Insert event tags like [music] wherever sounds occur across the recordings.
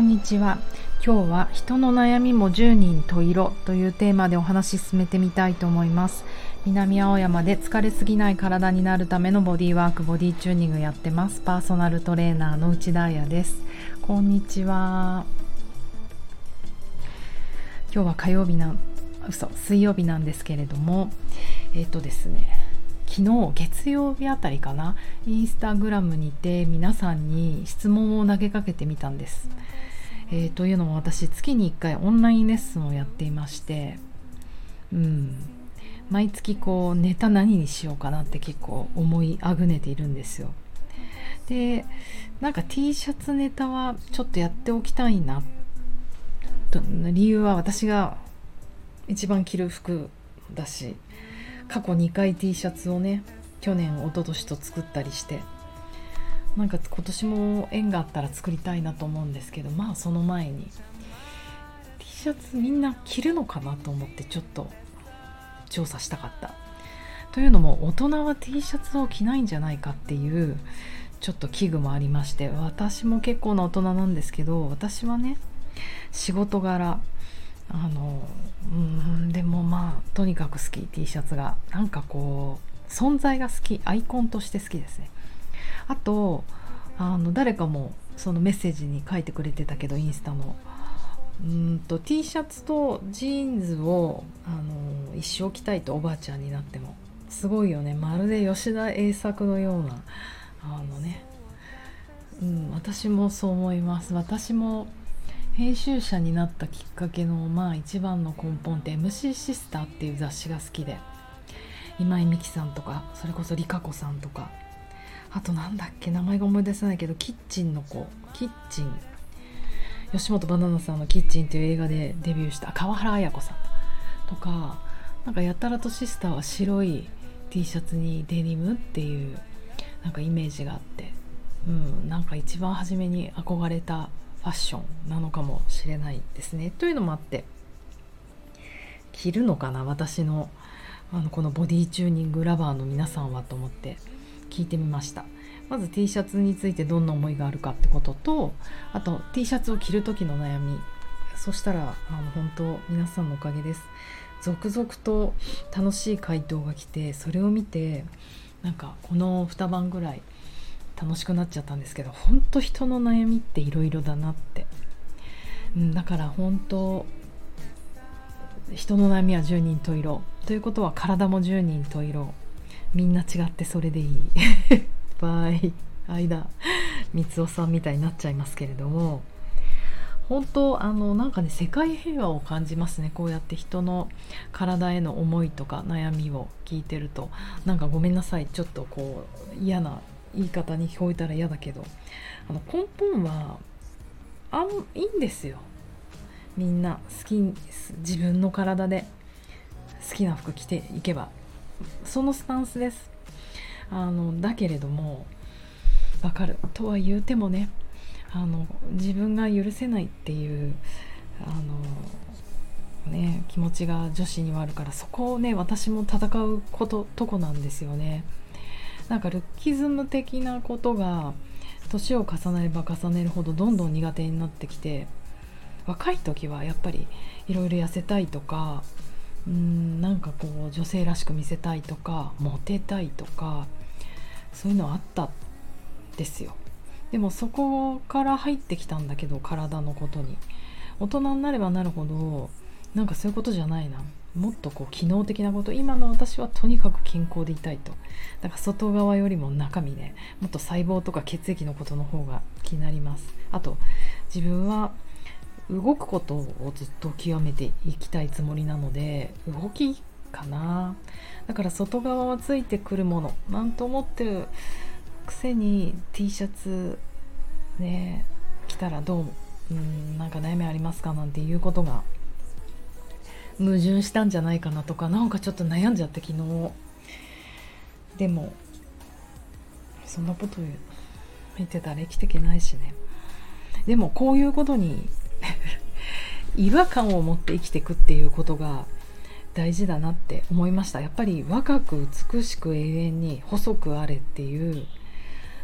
こんにちは。今日は人の悩みも10人と色というテーマでお話し進めてみたいと思います。南青山で疲れすぎない体になるためのボディワークボディチューニングやってます。パーソナルトレーナーの内田彩です。こんにちは。今日は火曜日な嘘水曜日なんですけれども。えっ、とですね。昨日月曜日あたりかな。インスタグラムにて皆さんに質問を投げかけてみたんです。えー、というのも私月に1回オンラインレッスンをやっていましてうん毎月こうネタ何にしようかなって結構思いあぐねているんですよ。でなんか T シャツネタはちょっとやっておきたいなと理由は私が一番着る服だし過去2回 T シャツをね去年一昨年と作ったりしてなんか今年も縁があったら作りたいなと思うんですけどまあその前に T シャツみんな着るのかなと思ってちょっと調査したかった。というのも大人は T シャツを着ないんじゃないかっていうちょっと危惧もありまして私も結構な大人なんですけど私はね仕事柄あのうんでもまあとにかく好き T シャツが。なんかこう存在が好きアイコンとして好きですね。あとあの誰かもそのメッセージに書いてくれてたけどインスタのうんと T シャツとジーンズをあの一生着たいとおばあちゃんになってもすごいよね。まるで吉田栄作のようなあのね、うん、私もそう思います。私も編集者になったきっかけのまあ一番の根本って MC シスターっていう雑誌が好きで。今井美樹さんとかそれこそ理香子さんとか。あとなんだっけ名前が思い出せないけどキッチンの子。キッチン。吉本ばななさんの「キッチン」という映画でデビューした川原綾子さんとか。なんかやたらとシスターは白い T シャツにデニムっていうなんかイメージがあって。うんなんか一番初めに憧れたファッションなのかもしれないですね。というのもあって。着るのかな私のあのこのボディチューニングラバーの皆さんはと思って。聞いてみました。まず T シャツについてどんな思いがあるかってこととあと T シャツを着る時の悩み。そしたらあの本当皆さんのおかげです。続々と楽しい回答が来てそれを見てなんかこの2晩ぐらい楽しくなっちゃったんですけど本当人の悩みっていろいろだなって、うん、だから本当人の悩みは10人と色。ということは体も10人と色。みんな違ってそれでいい。[laughs] バイ。間三尾さんみたいになっちゃいますけれども。本当あのなんかね世界平和を感じますね。こうやって人の体への思いとか悩みを聞いてると。なんかごめんなさい。ちょっとこう嫌な言い方に聞こえたら嫌だけど。あの根本はあんいいんですよ。みんな好き自分の体で好きな服着ていけば。そのスタンスですあのだけれどもわかるとは言うてもねあの自分が許せないっていうあのね気持ちが女子にはあるからそこをね私も戦うこととこなんですよね。なんかルッキズム的なことが年を重ねれば重ねるほどどんどん苦手になってきて若い時はやっぱりいろいろ痩せたいとかうんなんかこう女性らしく見せたいとかモテたいとかそういうのあったですよ。でもそこから入ってきたんだけど体のことに。大人になればなるほどなんかそういうことじゃないな。もっとこう機能的なこと。今の私はとにかく健康でいたいと。だから外側よりも中身ね。もっと細胞とか血液のことの方が気になります。あと自分は動くことをずっと極めていきたいつもりなので動きかな。だから外側はついてくるもの。なんと思ってるくせに T シャツね着たらどううんなんか悩みありますか？なんていうことが矛盾したんじゃないかなとかなんかちょっと悩んじゃって昨日。でもそんなこと言ってたら生きていけないしね。でもこういうことに [laughs] 違和感を持って生きていくっていうことが大事だなって思いました。やっぱり若く美しく永遠に細くあれっていう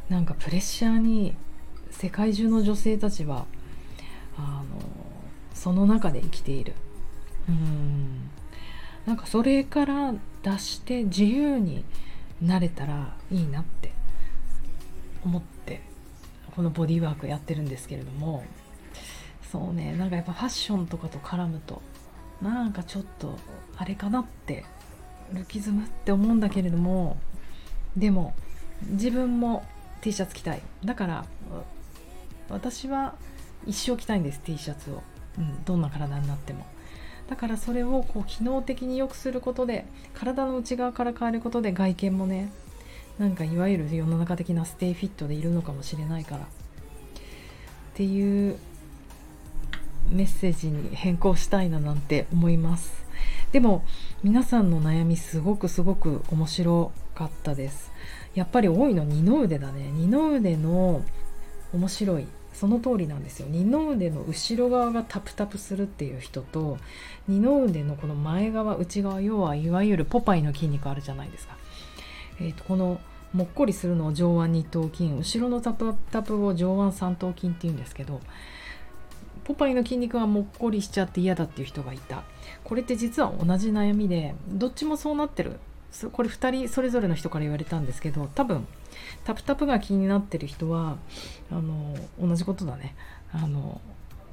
なんかプレッシャーに世界中の女性たちはあのその中で生きている。うん。なんかそれから出して自由になれたらいいなって思ってこのボディーワークやってるんですけれども。そうねなんかやっぱファッションとかと絡むとなんかちょっとあれかなってルキズムって思うんだけれどもでも自分も T シャツ着たい。だから私は一生着たいんです T シャツを、うん、どんな体になっても。だからそれをこう機能的に良くすることで体の内側から変えることで外見もねなんかいわゆる世の中的なステイフィットでいるのかもしれないから。っていうメッセージに変更したいななんて思います。でも皆さんの悩みすごくすごく面白かったです。やっぱり多いの二の腕だね。二の腕の面白い。その通りなんですよ。二の腕の後ろ側がタプタプするっていう人と二の腕のこの前側内側要はいわゆるポパイの筋肉あるじゃないですか、えーと、このもっこりするのを上腕二頭筋後ろのタプタプを上腕三頭筋っていうんですけどポパイの筋肉がもっこりしちゃって嫌だっていう人がいた。これって実は同じ悩みでどっちもそうなってる。これ2人それぞれの人から言われたんですけど多分タプタプが気になってる人はあの同じことだね。あの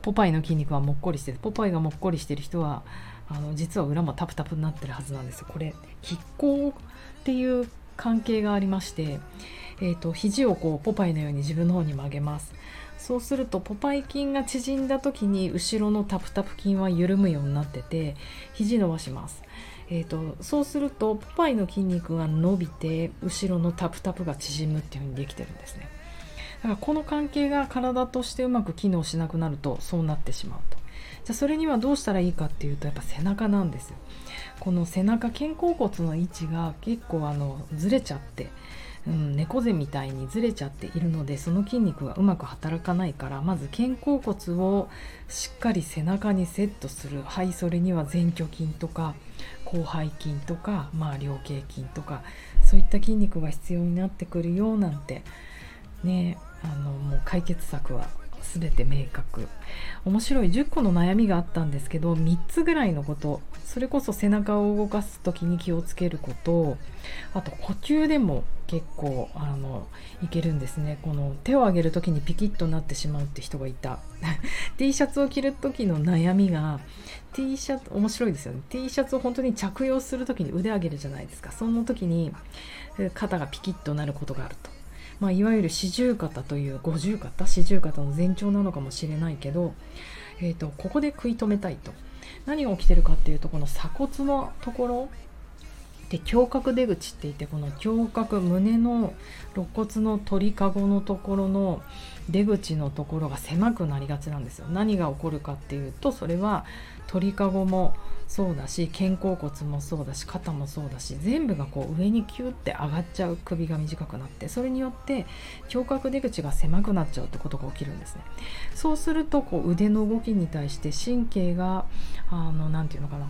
ポパイの筋肉はもっこりしてる。ポパイがもっこりしてる人はあの実は裏もタプタプになってるはずなんですよ。これ拮抗っていう関係がありまして、えーと、肘をこうポパイのように自分の方に曲げます。そうするとポパイ筋が縮んだ時に後ろのタプタプ筋は緩むようになってて肘伸ばします。えーと、そうするとポパイの筋肉が伸びて後ろのタプタプが縮むっていう風にできてるんですね。だからこの関係が体としてうまく機能しなくなるとそうなってしまうと。じゃあそれにはどうしたらいいかっていうとやっぱ背中なんですよ。この背中肩甲骨の位置が結構あのずれちゃってうん、猫背みたいにずれちゃっているのでその筋肉がうまく働かないからまず肩甲骨をしっかり背中にセットする。はいそれには前鋸筋とか広背筋とか、まあ、両頸筋とかそういった筋肉が必要になってくるよなんてねあのもう解決策は全て明確。面白い。10個の悩みがあったんですけど3つぐらいのこと。それこそ背中を動かす時に気をつけること。あと呼吸でも結構あのいけるんですね。この手を上げる時にピキッとなってしまうって人がいた。[laughs] T シャツを着る時の悩みが T シャツ面白いですよね。T シャツを本当に着用する時に腕上げるじゃないですか。その時に肩がピキッとなることがあると。まあ、いわゆる四十肩という五十肩？四十肩の前兆なのかもしれないけど、えーと、ここで食い止めたいと。何が起きてるかっていうとこの鎖骨のところで胸郭出口って言ってこの胸郭胸の肋骨の鳥かごのところの出口のところが狭くなりがちなんですよ。何が起こるかっていうとそれは鳥かごもそうだし肩甲骨もそうだし肩もそうだし全部がこう上にキュッて上がっちゃう首が短くなってそれによって胸郭出口が狭くなっちゃうってことが起きるんですね。そうするとこう腕の動きに対して神経があのなて言うのかな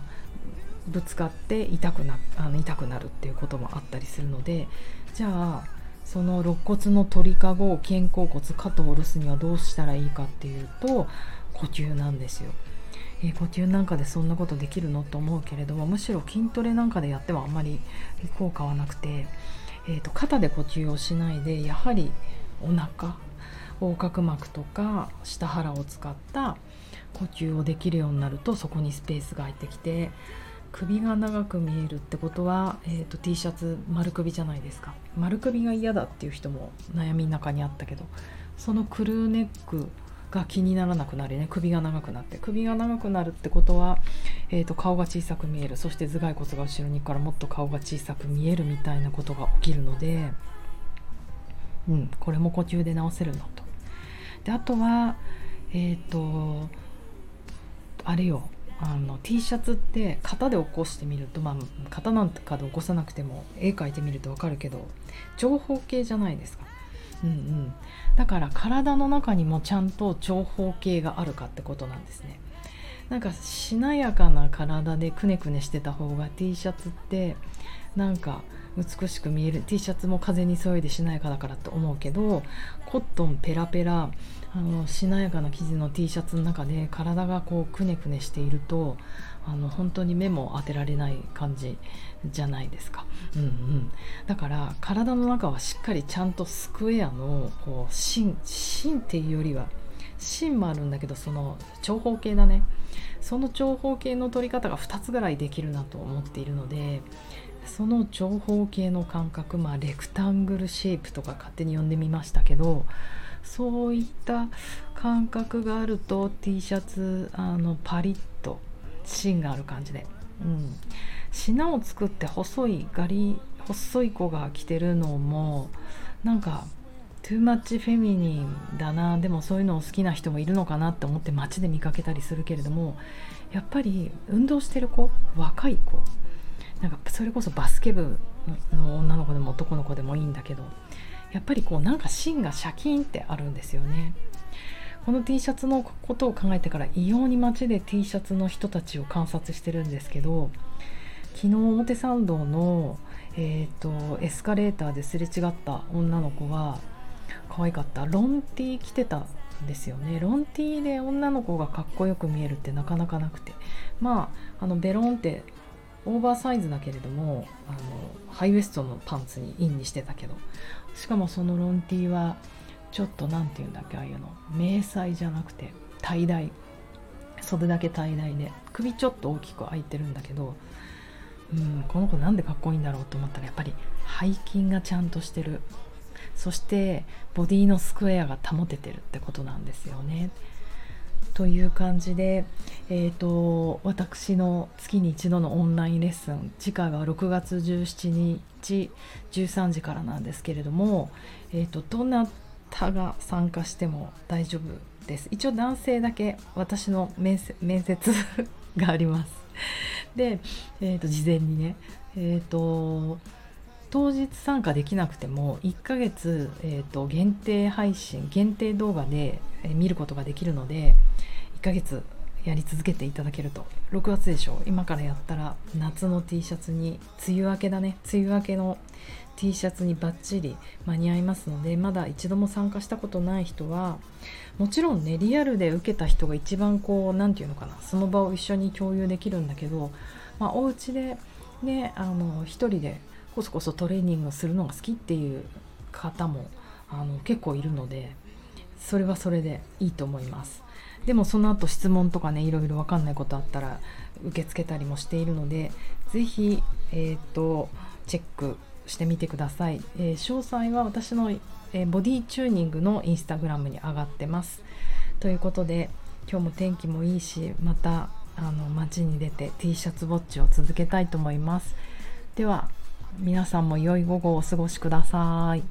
ぶつかって痛くなあの痛くなるっていうこともあったりするのでじゃあその肋骨の鳥かご肩甲骨肩を下ろすにはどうしたらいいかっていうと呼吸なんですよ。えー、呼吸なんかでそんなことできるのと思うけれどもむしろ筋トレなんかでやってもあんまり効果はなくて、えーと、肩で呼吸をしないでやはりお腹横隔膜とか下腹を使った呼吸をできるようになるとそこにスペースが入ってきて首が長く見えるってことは、えーと、T シャツ丸首じゃないですか。丸首が嫌だっていう人も悩みの中にあったけどそのクルーネックが気にならなくなりね。首が長くなって。首が長くなるってことは、えーと、顔が小さく見える。そして頭蓋骨が後ろにからもっと顔が小さく見えるみたいなことが起きるので、うん、これも呼吸で治せるのと。であとはえっ、ー、とあれよ。あの T シャツって型で起こしてみるとまあ型なんかで起こさなくても絵描いてみると分かるけど長方形じゃないですか。うんうん、だから体の中にもちゃんと長方形があるかってことなんですね。なんかしなやかな体でくねくねしてた方が T シャツってなんか美しく見える。T シャツも風にそよいでしなやかだからと思うけどコットンペラペラあのしなやかな生地の T シャツの中で体がこうくねくねしているとあの本当に目も当てられない感じじゃないですか、うんうん、だから体の中はしっかりちゃんとスクエアのこう芯芯っていうよりは芯もあるんだけどその長方形だね。その長方形の取り方が2つぐらいできるなと思っているのでその長方形の感覚まあレクタングルシェイプとか勝手に呼んでみましたけどそういった感覚があると T シャツあのパリッと芯がある感じで、うん、品を作って細いガリ細い子が着てるのもなんかトゥーマッチフェミニンだな。でもそういうのを好きな人もいるのかなって思って街で見かけたりするけれどもやっぱり運動してる子若い子なんかそれこそバスケ部の女の子でも男の子でもいいんだけどやっぱりこうなんか芯がシャキンってあるんですよね。この T シャツのことを考えてから異様に街で T シャツの人たちを観察してるんですけど昨日表参道の、えーと、エスカレーターですれ違った女の子は可愛かった。ロン T 着てたんですよね。ロン T で女の子がかっこよく見えるってなかなかなくて。まああのベロンってオーバーサイズだけれどもあのハイウエストのパンツにインにしてたけど。しかもそのロン T はちょっと何て言うんだっけああいうの迷彩じゃなくて tie dye 袖だけ tie dye で。首ちょっと大きく開いてるんだけど。うんこの子なんでかっこいいんだろうと思ったらやっぱり背筋がちゃんとしてる。そしてボディのスクエアが保ててるってことなんですよね。という感じで、えーと、私の月に一度のオンラインレッスン次回は6月17日13時からなんですけれども、えーと、どなたが参加しても大丈夫です。一応男性だけ私の [laughs] 面接があります。で、えーと、事前にねえっ、ー、と当日参加できなくても1ヶ月、えーと、限定配信限定動画で、え見ることができるので1ヶ月やり続けていただけると。6月でしょ今からやったら夏の T シャツに梅雨明けだね。梅雨明けの T シャツにバッチリ間に合いますのでまだ一度も参加したことない人はもちろんねリアルで受けた人が一番こう何て言うのかなその場を一緒に共有できるんだけど、まあ、お家でねあの一人でこそこそトレーニングをするのが好きっていう方もあの結構いるのでそれはそれでいいと思います。でもその後質問とかねいろいろ分かんないことあったら受け付けたりもしているので是非えーと、チェックしてみてください、えー、詳細は私の、えー、ボディチューニングのインスタグラムに上がってます。ということで今日も天気もいいしまたあの街に出て T シャツウォッチを続けたいと思います。では皆さんも良い午後をお過ごしください。